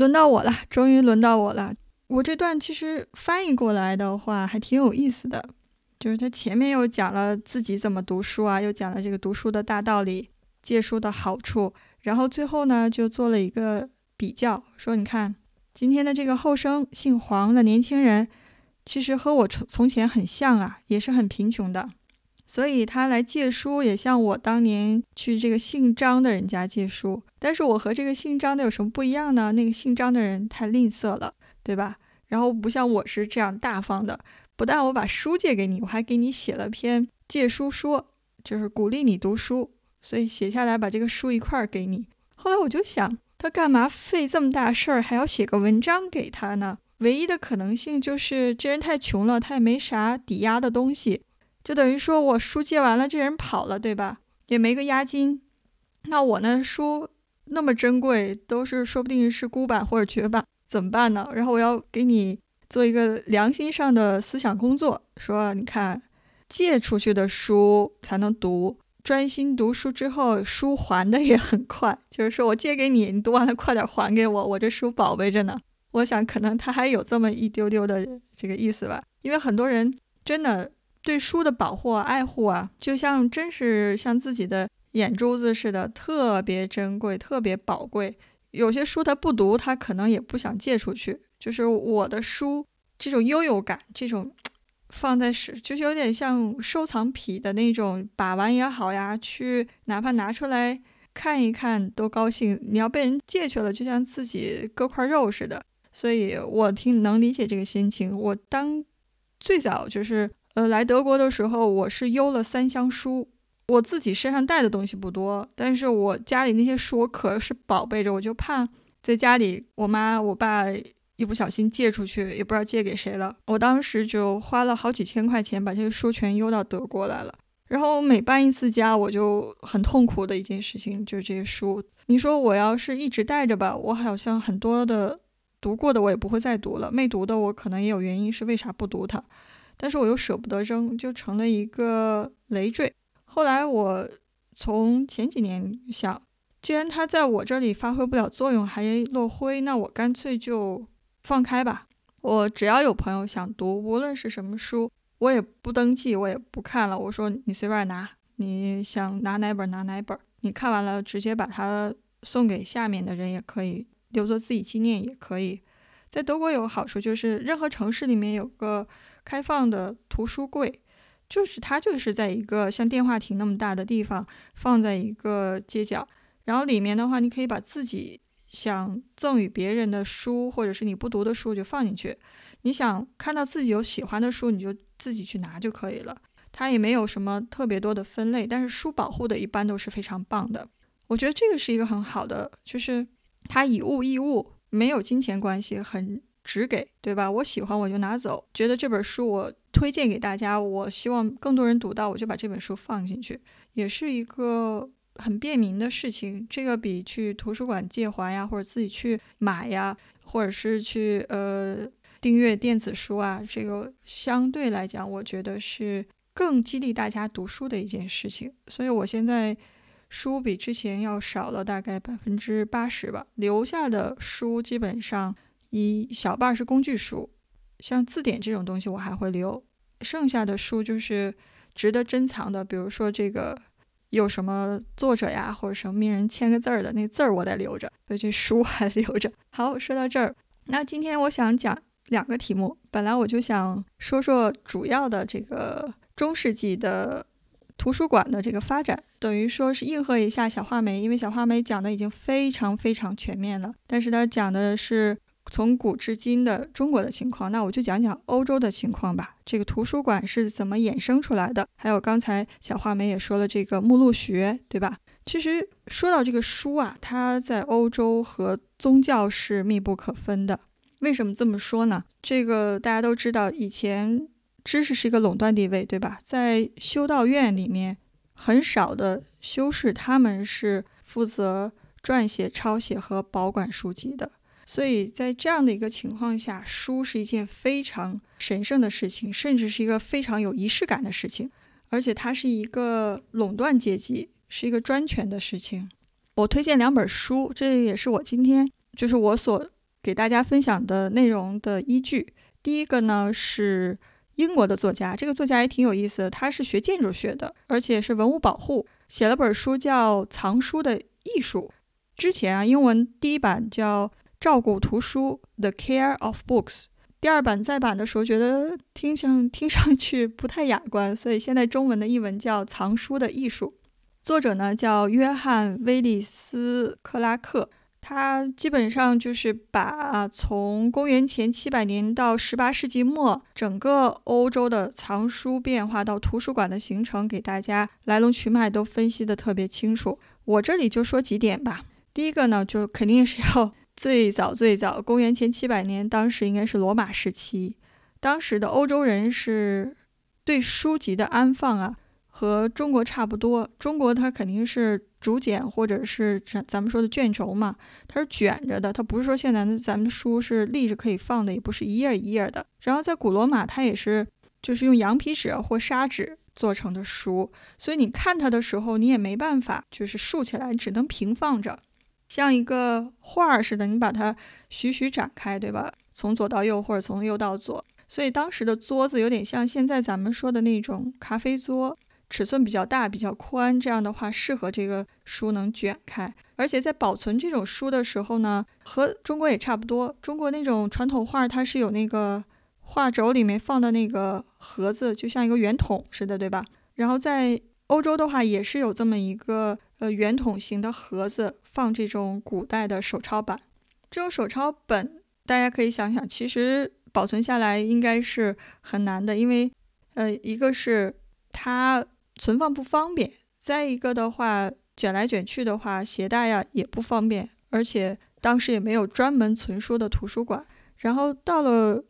轮到我了，终于轮到我了。我这段其实翻译过来的话还挺有意思的，就是他前面又讲了自己怎么读书啊，又讲了这个读书的大道理、借书的好处，然后最后呢就做了一个比较，说你看今天的这个后生姓黄的年轻人，其实和我从从前很像啊，也是很贫穷的，所以他来借书也像我当年去这个姓张的人家借书，但是我和这个姓张的有什么不一样呢？那个姓张的人太吝啬了。对吧？然后不像我是这样大方的，不但我把书借给你，我还给你写了篇借书说，就是鼓励你读书，所以写下来把这个书一块儿给你。后来我就想，他干嘛费这么大事儿还要写个文章给他呢？唯一的可能性就是这人太穷了，他也没啥抵押的东西，就等于说我书借完了，这人跑了，对吧？也没个押金，那我呢书那么珍贵，都是说不定是孤版或者绝版。怎么办呢？然后我要给你做一个良心上的思想工作，说你看，借出去的书才能读，专心读书之后，书还的也很快。就是说我借给你，你读完了快点还给我，我这书宝贝着呢。我想可能他还有这么一丢丢的这个意思吧，因为很多人真的对书的保护、爱护啊，就像真是像自己的眼珠子似的，特别珍贵、特别宝贵。有些书他不读，他可能也不想借出去。就是我的书，这种悠悠感，这种 放在是，就是有点像收藏品的那种，把玩也好呀，去哪怕拿出来看一看都高兴。你要被人借去了，就像自己割块肉似的。所以我挺能理解这个心情。我当最早就是呃来德国的时候，我是邮了三箱书。我自己身上带的东西不多，但是我家里那些书我可是宝贝着，我就怕在家里我妈我爸一不小心借出去，也不知道借给谁了。我当时就花了好几千块钱把这些书全邮到德国来了。然后每搬一次家，我就很痛苦的一件事情就是这些书。你说我要是一直带着吧，我好像很多的读过的我也不会再读了，没读的我可能也有原因是为啥不读它，但是我又舍不得扔，就成了一个累赘。后来我从前几年想，既然它在我这里发挥不了作用，还落灰，那我干脆就放开吧。我只要有朋友想读，无论是什么书，我也不登记，我也不看了。我说你随便拿，你想拿哪本拿哪本，你看完了直接把它送给下面的人也可以，留作自己纪念也可以。在德国有个好处就是，任何城市里面有个开放的图书柜。就是它就是在一个像电话亭那么大的地方，放在一个街角，然后里面的话，你可以把自己想赠与别人的书，或者是你不读的书就放进去。你想看到自己有喜欢的书，你就自己去拿就可以了。它也没有什么特别多的分类，但是书保护的一般都是非常棒的。我觉得这个是一个很好的，就是它以物易物，没有金钱关系，很。只给对吧？我喜欢我就拿走，觉得这本书我推荐给大家，我希望更多人读到，我就把这本书放进去，也是一个很便民的事情。这个比去图书馆借还呀，或者自己去买呀，或者是去呃订阅电子书啊，这个相对来讲，我觉得是更激励大家读书的一件事情。所以我现在书比之前要少了大概百分之八十吧，留下的书基本上。一小半是工具书，像字典这种东西我还会留，剩下的书就是值得珍藏的，比如说这个有什么作者呀，或者什么名人签个字儿的那字儿我得留着，所以这书还留着。好，说到这儿，那今天我想讲两个题目，本来我就想说说主要的这个中世纪的图书馆的这个发展，等于说是应和一下小画眉，因为小画眉讲的已经非常非常全面了，但是他讲的是。从古至今的中国的情况，那我就讲讲欧洲的情况吧。这个图书馆是怎么衍生出来的？还有刚才小画眉也说了，这个目录学，对吧？其实说到这个书啊，它在欧洲和宗教是密不可分的。为什么这么说呢？这个大家都知道，以前知识是一个垄断地位，对吧？在修道院里面，很少的修士他们是负责撰写、抄写和保管书籍的。所以在这样的一个情况下，书是一件非常神圣的事情，甚至是一个非常有仪式感的事情，而且它是一个垄断阶级，是一个专权的事情。我推荐两本书，这也是我今天就是我所给大家分享的内容的依据。第一个呢是英国的作家，这个作家也挺有意思的，他是学建筑学的，而且是文物保护，写了本书叫《藏书的艺术》。之前啊，英文第一版叫《照顾图书》（The Care of Books），第二版再版的时候觉得听上听上去不太雅观，所以现在中文的译文叫《藏书的艺术》。作者呢叫约翰·威利斯·克拉克。他基本上就是把从公元前七百年到十八世纪末整个欧洲的藏书变化到图书馆的形成，给大家来龙去脉都分析的特别清楚。我这里就说几点吧。第一个呢，就肯定是要最早最早，公元前七百年，当时应该是罗马时期，当时的欧洲人是对书籍的安放啊。和中国差不多，中国它肯定是竹简或者是咱咱们说的卷轴嘛，它是卷着的，它不是说现在的咱们的书是立着可以放的，也不是一页一页的。然后在古罗马，它也是就是用羊皮纸或砂纸做成的书，所以你看它的时候，你也没办法就是竖起来，只能平放着，像一个画儿似的，你把它徐徐展开，对吧？从左到右或者从右到左，所以当时的桌子有点像现在咱们说的那种咖啡桌。尺寸比较大、比较宽，这样的话适合这个书能卷开。而且在保存这种书的时候呢，和中国也差不多。中国那种传统画，它是有那个画轴里面放的那个盒子，就像一个圆筒似的，对吧？然后在欧洲的话，也是有这么一个呃圆筒形的盒子，放这种古代的手抄版。这种手抄本，大家可以想想，其实保存下来应该是很难的，因为呃，一个是它。存放不方便，再一个的话，卷来卷去的话，携带呀也不方便，而且当时也没有专门存书的图书馆。然后到了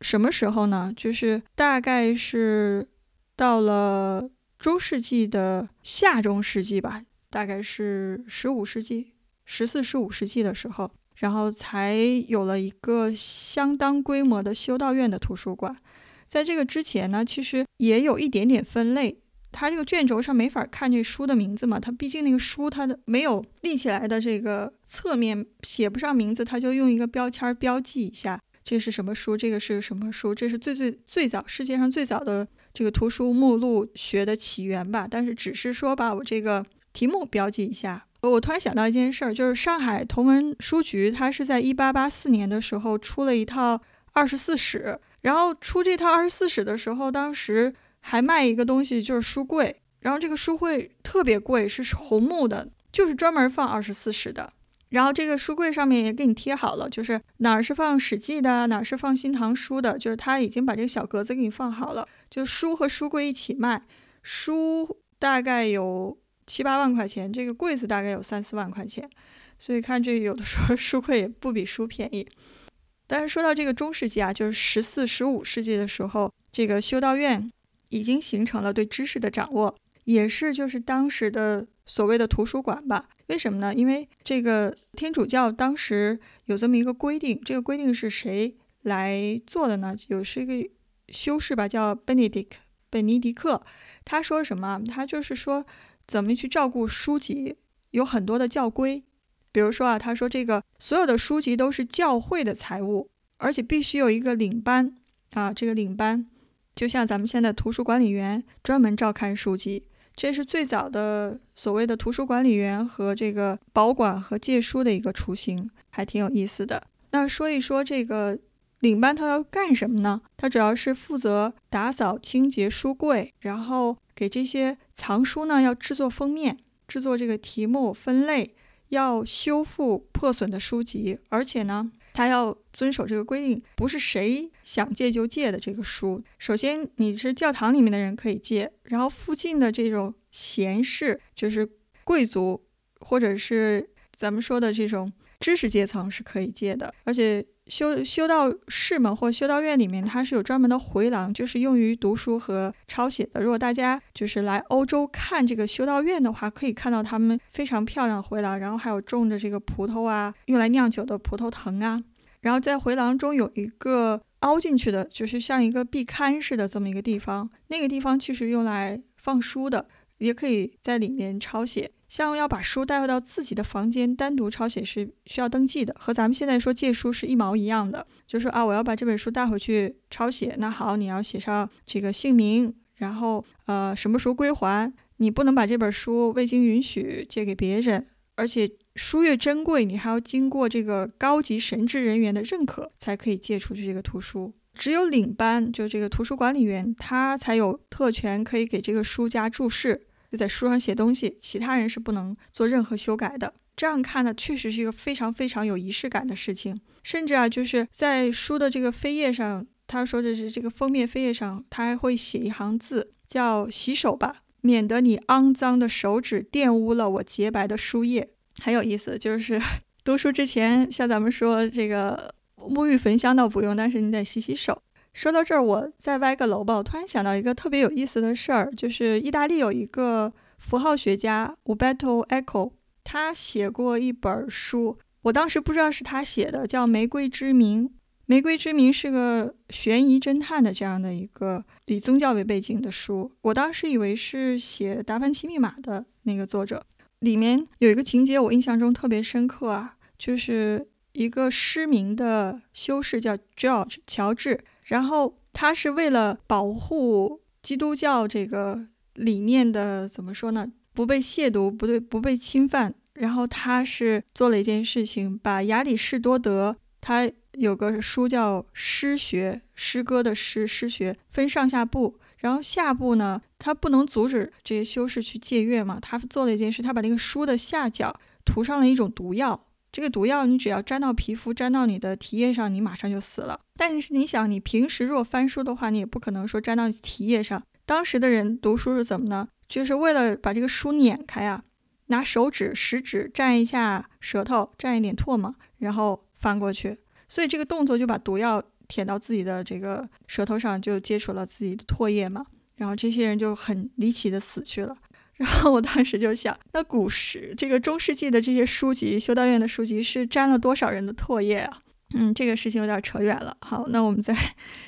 什么时候呢？就是大概是到了中世纪的下中世纪吧，大概是十五世纪、十四、十五世纪的时候，然后才有了一个相当规模的修道院的图书馆。在这个之前呢，其实也有一点点分类。它这个卷轴上没法看这书的名字嘛？它毕竟那个书它的没有立起来的这个侧面写不上名字，它就用一个标签标记一下，这是什么书？这个是什么书？这是最最最早世界上最早的这个图书目录学的起源吧？但是只是说把我这个题目标记一下。我突然想到一件事儿，就是上海同文书局它是在一八八四年的时候出了一套二十四史，然后出这套二十四史的时候，当时。还卖一个东西，就是书柜，然后这个书柜特别贵，是红木的，就是专门放二十四史的。然后这个书柜上面也给你贴好了，就是哪儿是放《史记》的，哪儿是放《新唐书》的，就是他已经把这个小格子给你放好了，就书和书柜一起卖。书大概有七八万块钱，这个柜子大概有三四万块钱，所以看这有的时候书柜也不比书便宜。但是说到这个中世纪啊，就是十四、十五世纪的时候，这个修道院。已经形成了对知识的掌握，也是就是当时的所谓的图书馆吧？为什么呢？因为这个天主教当时有这么一个规定，这个规定是谁来做的呢？有是一个修士吧，叫 Benedict 本尼迪克，他说什么？他就是说怎么去照顾书籍，有很多的教规，比如说啊，他说这个所有的书籍都是教会的财物，而且必须有一个领班啊，这个领班。就像咱们现在图书管理员专门照看书籍，这是最早的所谓的图书管理员和这个保管和借书的一个雏形，还挺有意思的。那说一说这个领班他要干什么呢？他主要是负责打扫清洁书柜，然后给这些藏书呢要制作封面，制作这个题目分类，要修复破损的书籍，而且呢。他要遵守这个规定，不是谁想借就借的这个书。首先，你是教堂里面的人可以借，然后附近的这种闲士，就是贵族或者是咱们说的这种知识阶层是可以借的。而且修修道室们或修道院里面，它是有专门的回廊，就是用于读书和抄写的。如果大家就是来欧洲看这个修道院的话，可以看到他们非常漂亮的回廊，然后还有种着这个葡萄啊，用来酿酒的葡萄藤啊。然后在回廊中有一个凹进去的，就是像一个壁龛似的这么一个地方。那个地方其实用来放书的，也可以在里面抄写。像要把书带回到自己的房间单独抄写是需要登记的，和咱们现在说借书是一毛一样的。就说啊，我要把这本书带回去抄写，那好，你要写上这个姓名，然后呃什么时候归还，你不能把这本书未经允许借给别人，而且书越珍贵，你还要经过这个高级神职人员的认可才可以借出去这个图书。只有领班，就这个图书管理员，他才有特权可以给这个书加注释。就在书上写东西，其他人是不能做任何修改的。这样看呢，确实是一个非常非常有仪式感的事情。甚至啊，就是在书的这个扉页上，他说的是这个封面扉页上，他还会写一行字，叫“洗手吧，免得你肮脏的手指玷污了我洁白的书页”。很有意思，就是读书之前，像咱们说这个沐浴焚香倒不用，但是你得洗洗手。说到这儿，我再歪个楼吧。我突然想到一个特别有意思的事儿，就是意大利有一个符号学家 Uberto Eco，他写过一本书，我当时不知道是他写的，叫《玫瑰之名》。《玫瑰之名》是个悬疑侦探的这样的一个以宗教为背景的书。我当时以为是写《达芬奇密码》的那个作者。里面有一个情节我印象中特别深刻啊，就是一个失明的修士叫 George 乔治。然后他是为了保护基督教这个理念的，怎么说呢？不被亵渎，不对，不被侵犯。然后他是做了一件事情，把亚里士多德他有个书叫《诗学》，诗歌的诗，诗学分上下部。然后下部呢，他不能阻止这些修士去借阅嘛。他做了一件事，他把那个书的下角涂上了一种毒药。这个毒药，你只要沾到皮肤，沾到你的体液上，你马上就死了。但是你想，你平时如果翻书的话，你也不可能说沾到体液上。当时的人读书是怎么呢？就是为了把这个书碾开啊，拿手指、食指蘸一下舌头，蘸一点唾沫，然后翻过去。所以这个动作就把毒药舔到自己的这个舌头上，就接触了自己的唾液嘛。然后这些人就很离奇的死去了。然后我当时就想，那古时这个中世纪的这些书籍，修道院的书籍是沾了多少人的唾液啊？嗯，这个事情有点扯远了。好，那我们再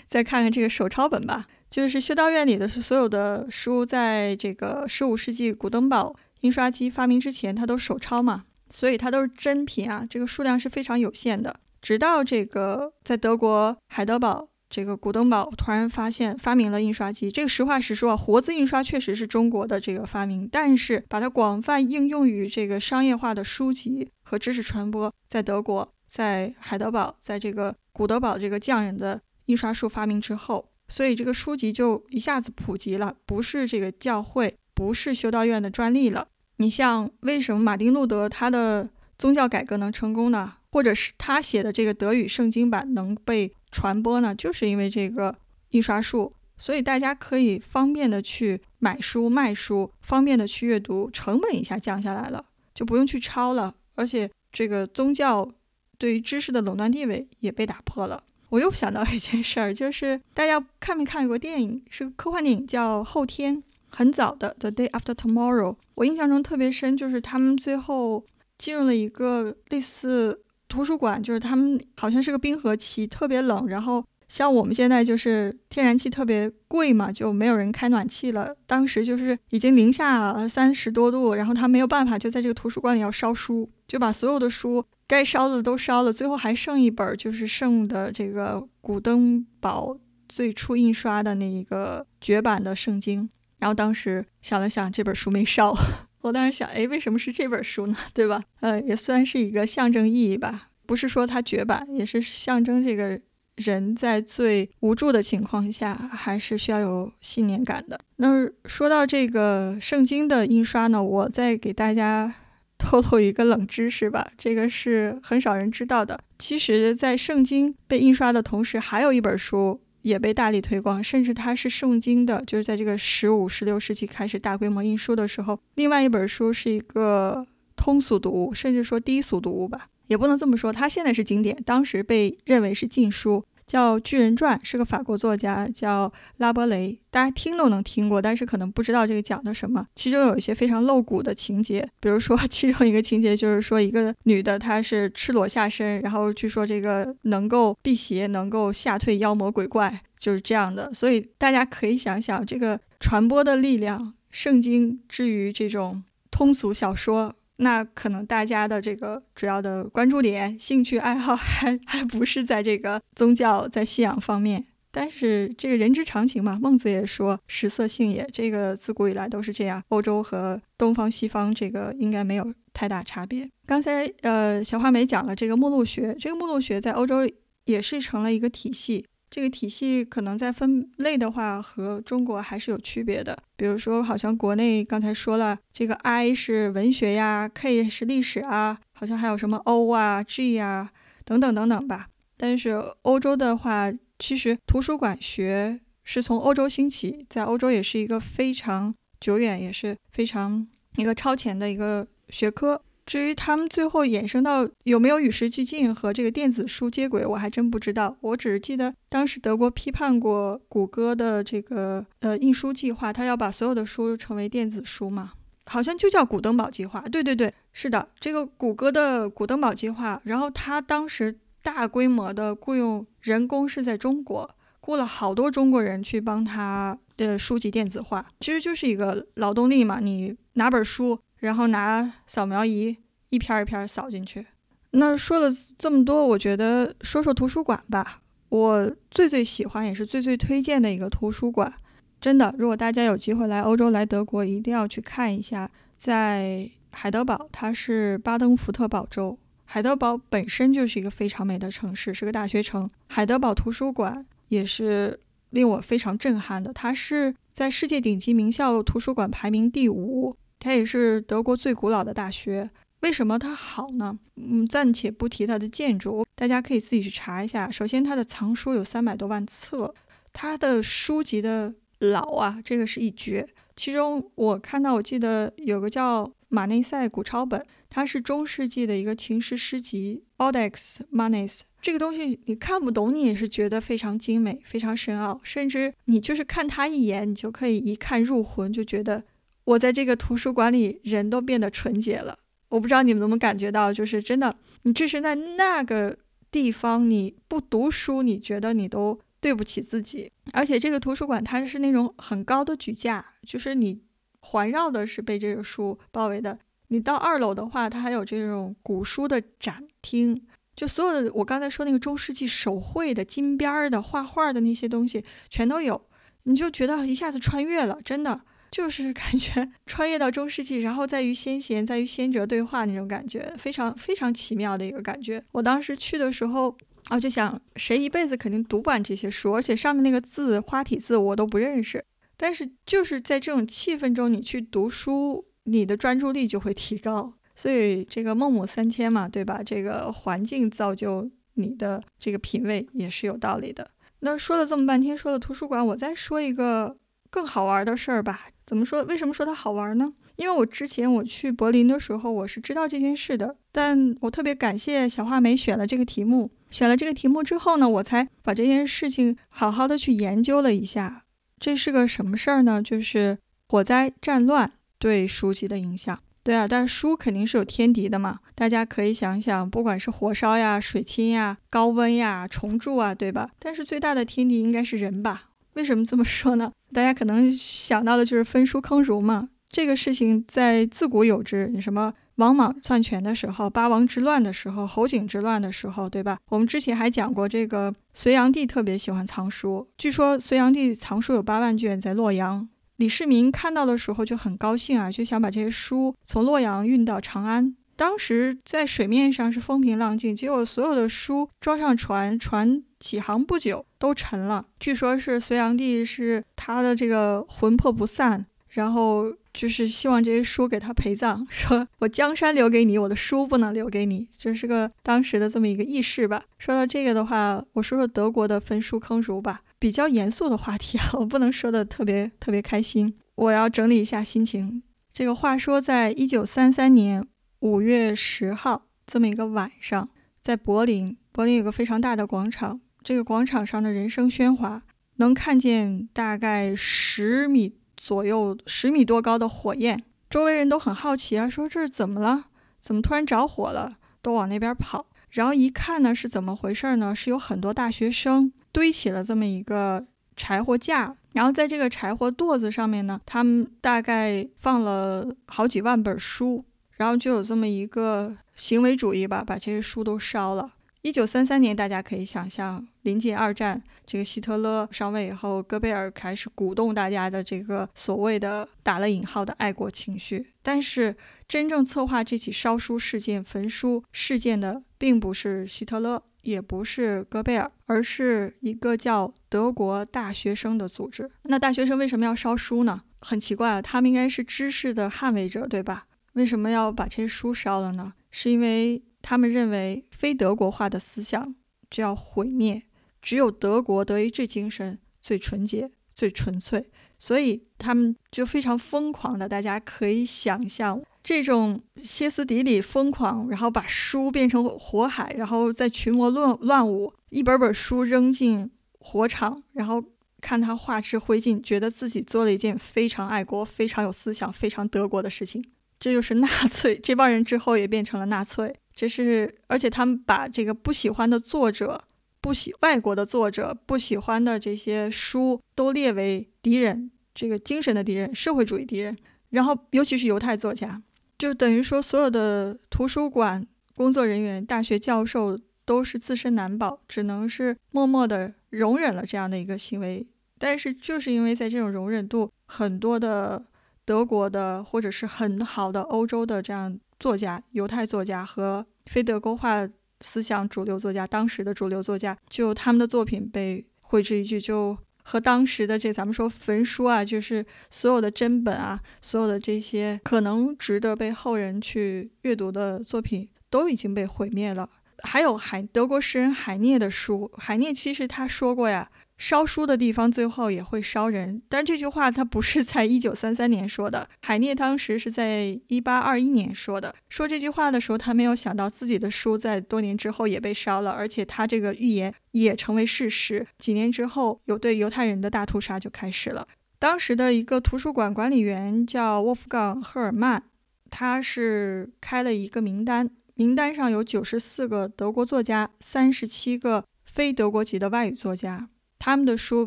再看看这个手抄本吧。就是修道院里的所有的书，在这个十五世纪古登堡印刷机发明之前，它都手抄嘛，所以它都是真品啊，这个数量是非常有限的。直到这个在德国海德堡。这个古登堡突然发现发明了印刷机。这个实话实说啊，活字印刷确实是中国的这个发明，但是把它广泛应用于这个商业化的书籍和知识传播，在德国，在海德堡，在这个古德堡这个匠人的印刷术发明之后，所以这个书籍就一下子普及了，不是这个教会，不是修道院的专利了。你像为什么马丁路德他的宗教改革能成功呢？或者是他写的这个德语圣经版能被传播呢？就是因为这个印刷术，所以大家可以方便的去买书、卖书，方便的去阅读，成本一下降下来了，就不用去抄了。而且这个宗教对于知识的垄断地位也被打破了。我又想到一件事儿，就是大家看没看过电影？是科幻电影，叫《后天》，很早的《The Day After Tomorrow》。我印象中特别深，就是他们最后进入了一个类似。图书馆就是他们好像是个冰河期，特别冷。然后像我们现在就是天然气特别贵嘛，就没有人开暖气了。当时就是已经零下三十多度，然后他没有办法，就在这个图书馆里要烧书，就把所有的书该烧的都烧了，最后还剩一本，就是剩的这个古登堡最初印刷的那一个绝版的圣经。然后当时想了想，这本书没烧。我当时想，哎，为什么是这本书呢？对吧？呃，也算是一个象征意义吧。不是说它绝版，也是象征这个人在最无助的情况下，还是需要有信念感的。那说到这个圣经的印刷呢，我再给大家 透露一个冷知识吧。这个是很少人知道的。其实，在圣经被印刷的同时，还有一本书。也被大力推广，甚至它是圣经的，就是在这个十五、十六世纪开始大规模印书的时候，另外一本书是一个通俗读物，甚至说低俗读物吧，也不能这么说，它现在是经典，当时被认为是禁书。叫《巨人传》，是个法国作家，叫拉伯雷，大家听都能听过，但是可能不知道这个讲的什么。其中有一些非常露骨的情节，比如说 其中一个情节就是说一个女的她是赤裸下身，然后据说这个能够辟邪，能够吓退妖魔鬼怪，就是这样的。所以大家可以想想这个传播的力量，圣经之于这种。通俗小说，那可能大家的这个主要的关注点、兴趣爱好 还还不是在这个宗教、在信仰方面。但是这个人之常情嘛，孟子也说“食色性也”，这个自古以来都是这样。欧洲和东方、西方这个应该没有太大差别。刚才呃，小花梅讲了这个目录学，这个目录学在欧洲也是成了一个体系。这个体系可能在分类的话和中国还是有区别的。比如说，好像国内刚才说了，这个 I 是文学呀，K 是历史啊，好像还有什么 O 啊、G 啊等等等等吧。但是欧洲的话，其实图书馆学是从欧洲兴起，在欧洲也是一个非常久远，也是非常一个超前的一个学科。至于他们最后衍生到有没有与时俱进和这个电子书接轨，我还真不知道。我只是记得当时德国批判过谷歌的这个呃印书计划，他要把所有的书成为电子书嘛，好像就叫古登堡计划。对对对，是的，这个谷歌的古登堡计划，然后他当时。大规模的雇佣人工是在中国，雇了好多中国人去帮他的书籍电子化，其实就是一个劳动力嘛。你拿本书，然后拿扫描仪一篇一篇扫进去。那说了这么多，我觉得说说图书馆吧。我最最喜欢也是最最推荐的一个图书馆，真的，如果大家有机会来欧洲来德国，一定要去看一下，在海德堡，它是巴登福特堡州。海德堡本身就是一个非常美的城市，是个大学城。海德堡图书馆也是令我非常震撼的，它是在世界顶级名校图书馆排名第五，它也是德国最古老的大学。为什么它好呢？嗯，暂且不提它的建筑，大家可以自己去查一下。首先，它的藏书有三百多万册，它的书籍的老啊，这个是一绝。其中我看到，我记得有个叫。马内塞古抄本，它是中世纪的一个情诗诗集。Audex Manes 这个东西你看不懂，你也是觉得非常精美、非常深奥，甚至你就是看它一眼，你就可以一看入魂，就觉得我在这个图书馆里人都变得纯洁了。我不知道你们能不能感觉到，就是真的，你这是在那个地方，你不读书，你觉得你都对不起自己。而且这个图书馆它是那种很高的举架，就是你。环绕的是被这个书包围的。你到二楼的话，它还有这种古书的展厅，就所有的我刚才说那个中世纪手绘的金边儿的画画的那些东西全都有，你就觉得一下子穿越了，真的就是感觉 穿越到中世纪，然后再与先贤、再与先哲对话那种感觉，非常非常奇妙的一个感觉。我当时去的时候，我就想，谁一辈子肯定读不完这些书，而且上面那个字花体字我都不认识。但是就是在这种气氛中，你去读书，你的专注力就会提高。所以这个孟母三迁嘛，对吧？这个环境造就你的这个品味也是有道理的。那说了这么半天，说了图书馆，我再说一个更好玩的事儿吧。怎么说？为什么说它好玩呢？因为我之前我去柏林的时候，我是知道这件事的。但我特别感谢小画眉选了这个题目，选了这个题目之后呢，我才把这件事情好好的去研究了一下。这是个什么事儿呢？就是火灾、战乱对书籍的影响。对啊，但书肯定是有天敌的嘛。大家可以想想，不管是火烧呀、水侵呀、高温呀、虫蛀啊，对吧？但是最大的天敌应该是人吧？为什么这么说呢？大家可能想到的就是焚书坑儒嘛。这个事情在自古有之，你什么？王莽篡权的时候，八王之乱的时候，侯景之乱的时候，对吧？我们之前还讲过，这个隋炀帝特别喜欢藏书。据说隋炀帝藏书有八万卷在洛阳。李世民看到的时候就很高兴啊，就想把这些书从洛阳运到长安。当时在水面上是风平浪静，结果所有的书装上船，船起航不久都沉了。据说是隋炀帝是他的这个魂魄不散，然后。就是希望这些书给他陪葬，说我江山留给你，我的书不能留给你，这是个当时的这么一个轶事吧。说到这个的话，我说说德国的焚书坑儒吧，比较严肃的话题啊，我不能说的特别特别开心，我要整理一下心情。这个话说，在一九三三年五月十号这么一个晚上，在柏林，柏林有个非常大的广场，这个广场上的人声喧哗，能看见大概十米。左右十米多高的火焰，周围人都很好奇啊，说这是怎么了？怎么突然着火了？都往那边跑。然后一看呢，是怎么回事呢？是有很多大学生堆起了这么一个柴火架，然后在这个柴火垛子上面呢，他们大概放了好几万本书，然后就有这么一个行为主义吧，把这些书都烧了。一九三三年，大家可以想象，临近二战，这个希特勒上位以后，戈贝尔开始鼓动大家的这个所谓的打了引号的爱国情绪。但是，真正策划这起烧书事件、焚书事件的，并不是希特勒，也不是戈贝尔，而是一个叫德国大学生的组织。那大学生为什么要烧书呢？很奇怪啊，他们应该是知识的捍卫者，对吧？为什么要把这些书烧了呢？是因为。他们认为非德国化的思想就要毁灭，只有德国德意志精神最纯洁、最纯粹，所以他们就非常疯狂的。大家可以想象这种歇斯底里、疯狂，然后把书变成火海，然后在群魔乱乱舞，一本本书扔进火场，然后看他化之灰烬，觉得自己做了一件非常爱国、非常有思想、非常德国的事情。这就是纳粹，这帮人之后也变成了纳粹。这是，而且他们把这个不喜欢的作者、不喜外国的作者、不喜欢的这些书都列为敌人，这个精神的敌人、社会主义敌人。然后，尤其是犹太作家，就等于说所有的图书馆工作人员、大学教授都是自身难保，只能是默默地容忍了这样的一个行为。但是，就是因为在这种容忍度，很多的德国的或者是很好的欧洲的这样。作家、犹太作家和非德国化思想主流作家，当时的主流作家，就他们的作品被挥之一炬，就和当时的这咱们说焚书啊，就是所有的真本啊，所有的这些可能值得被后人去阅读的作品，都已经被毁灭了。还有海德国诗人海涅的书，海涅其实他说过呀。烧书的地方最后也会烧人，但这句话他不是在一九三三年说的，海涅当时是在一八二一年说的。说这句话的时候，他没有想到自己的书在多年之后也被烧了，而且他这个预言也成为事实。几年之后，有对犹太人的大屠杀就开始了。当时的一个图书馆管理员叫沃夫冈·赫尔曼，他是开了一个名单，名单上有九十四个德国作家，三十七个非德国籍的外语作家。他们的书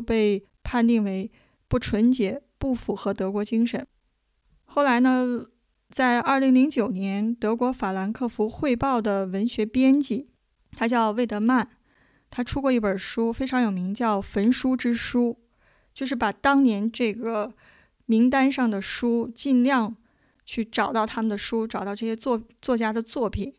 被判定为不纯洁、不符合德国精神。后来呢，在二零零九年，德国法兰克福汇报的文学编辑，他叫魏德曼，他出过一本书，非常有名，叫《焚书之书》，就是把当年这个名单上的书，尽量去找到他们的书，找到这些作作家的作品。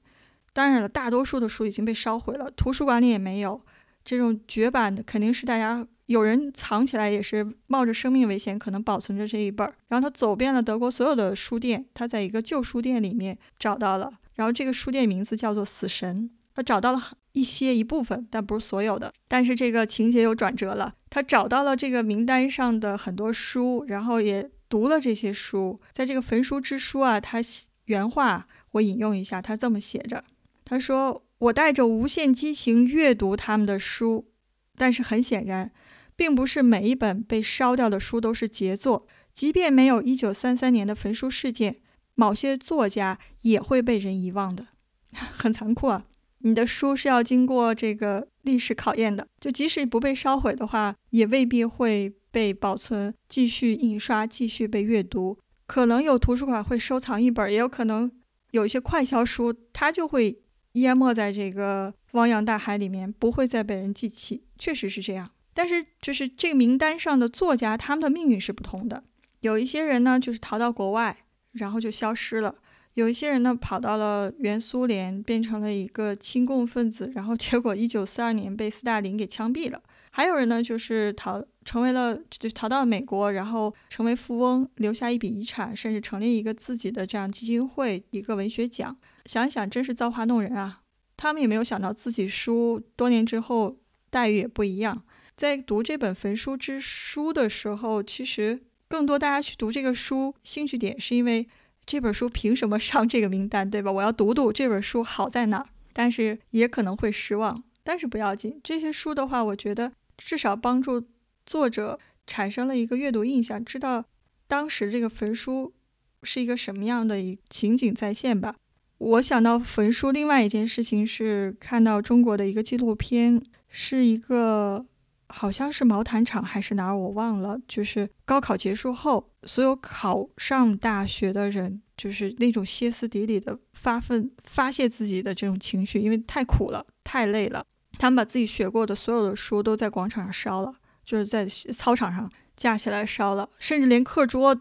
当然了，大多数的书已经被烧毁了，图书馆里也没有。这种绝版的肯定是大家有人藏起来，也是冒着生命危险，可能保存着这一本儿。然后他走遍了德国所有的书店，他在一个旧书店里面找到了。然后这个书店名字叫做“死神”。他找到了一些一部分，但不是所有的。但是这个情节有转折了，他找到了这个名单上的很多书，然后也读了这些书。在这个焚书之书啊，他原话我引用一下，他这么写着：“他说。”我带着无限激情阅读他们的书，但是很显然，并不是每一本被烧掉的书都是杰作。即便没有1933年的焚书事件，某些作家也会被人遗忘的。很残酷啊！你的书是要经过这个历史考验的，就即使不被烧毁的话，也未必会被保存、继续印刷、继续被阅读。可能有图书馆会收藏一本，也有可能有一些快销书，它就会。淹没在这个汪洋大海里面，不会再被人记起，确实是这样。但是，就是这个名单上的作家，他们的命运是不同的。有一些人呢，就是逃到国外，然后就消失了；有一些人呢，跑到了原苏联，变成了一个亲共分子，然后结果一九四二年被斯大林给枪毙了。还有人呢，就是逃成为了，就是逃到了美国，然后成为富翁，留下一笔遗产，甚至成立一个自己的这样基金会，一个文学奖。想一想，真是造化弄人啊！他们也没有想到自己书多年之后待遇也不一样。在读这本焚书之书的时候，其实更多大家去读这个书，兴趣点是因为这本书凭什么上这个名单，对吧？我要读读这本书好在哪儿。但是也可能会失望，但是不要紧。这些书的话，我觉得至少帮助作者产生了一个阅读印象，知道当时这个焚书是一个什么样的一情景再现吧。我想到焚书，另外一件事情是看到中国的一个纪录片，是一个好像是毛坦厂还是哪儿，我忘了。就是高考结束后，所有考上大学的人，就是那种歇斯底里的发愤发泄自己的这种情绪，因为太苦了，太累了。他们把自己学过的所有的书都在广场上烧了，就是在操场上架起来烧了，甚至连课桌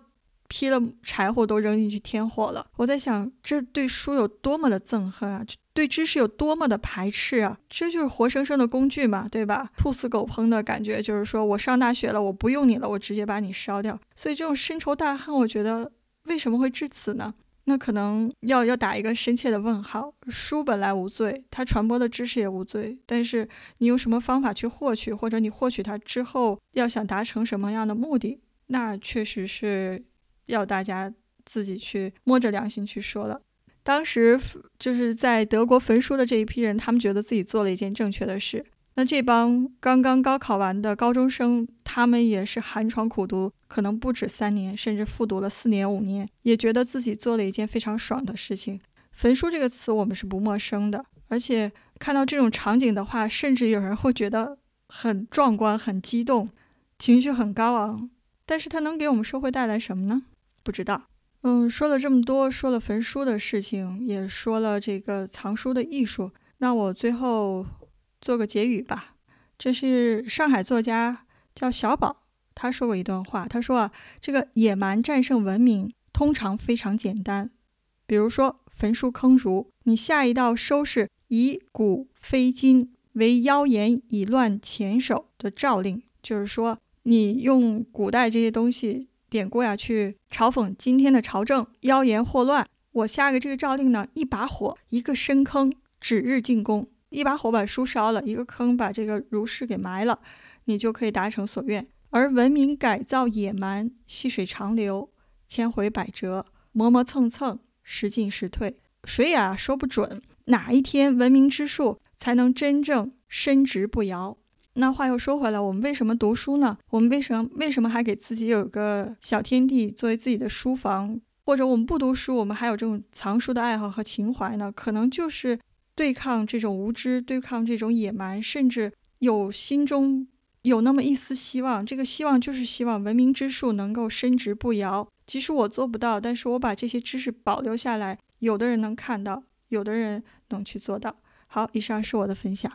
劈了柴火都扔进去添火了。我在想，这对书有多么的憎恨啊！对知识有多么的排斥啊！这就是活生生的工具嘛，对吧？兔死狗烹的感觉，就是说我上大学了，我不用你了，我直接把你烧掉。所以这种深仇大恨，我觉得为什么会至此呢？那可能要要打一个深切的问号。书本来无罪，它传播的知识也无罪，但是你用什么方法去获取，或者你获取它之后要想达成什么样的目的，那确实是要大家自己去摸着良心去说了。当时就是在德国焚书的这一批人，他们觉得自己做了一件正确的事。那这帮刚刚高考完的高中生，他们也是寒窗苦读，可能不止三年，甚至复读了四年五年，也觉得自己做了一件非常爽的事情。焚书这个词我们是不陌生的，而且看到这种场景的话，甚至有人会觉得很壮观、很激动，情绪很高昂。但是它能给我们社会带来什么呢？不知道。嗯，说了这么多，说了焚书的事情，也说了这个藏书的艺术。那我最后做个结语吧。这是上海作家叫小宝，他说过一段话。他说啊，这个野蛮战胜文明通常非常简单，比如说焚书坑儒，你下一道收拾以古非今为妖言以乱前手的诏令，就是说你用古代这些东西。典故呀，去嘲讽今天的朝政妖言惑乱。我下个这个诏令呢，一把火，一个深坑，指日进攻。一把火把书烧了，一个坑把这个儒士给埋了，你就可以达成所愿。而文明改造野蛮，细水长流，千回百折，磨磨蹭蹭，时进时退。谁也说不准哪一天文明之树才能真正伸直不摇。那话又说回来，我们为什么读书呢？我们为什么为什么还给自己有个小天地作为自己的书房？或者我们不读书，我们还有这种藏书的爱好和情怀呢？可能就是对抗这种无知，对抗这种野蛮，甚至有心中有那么一丝希望。这个希望就是希望文明之树能够伸直不摇。即使我做不到，但是我把这些知识保留下来，有的人能看到，有的人能去做到。好，以上是我的分享。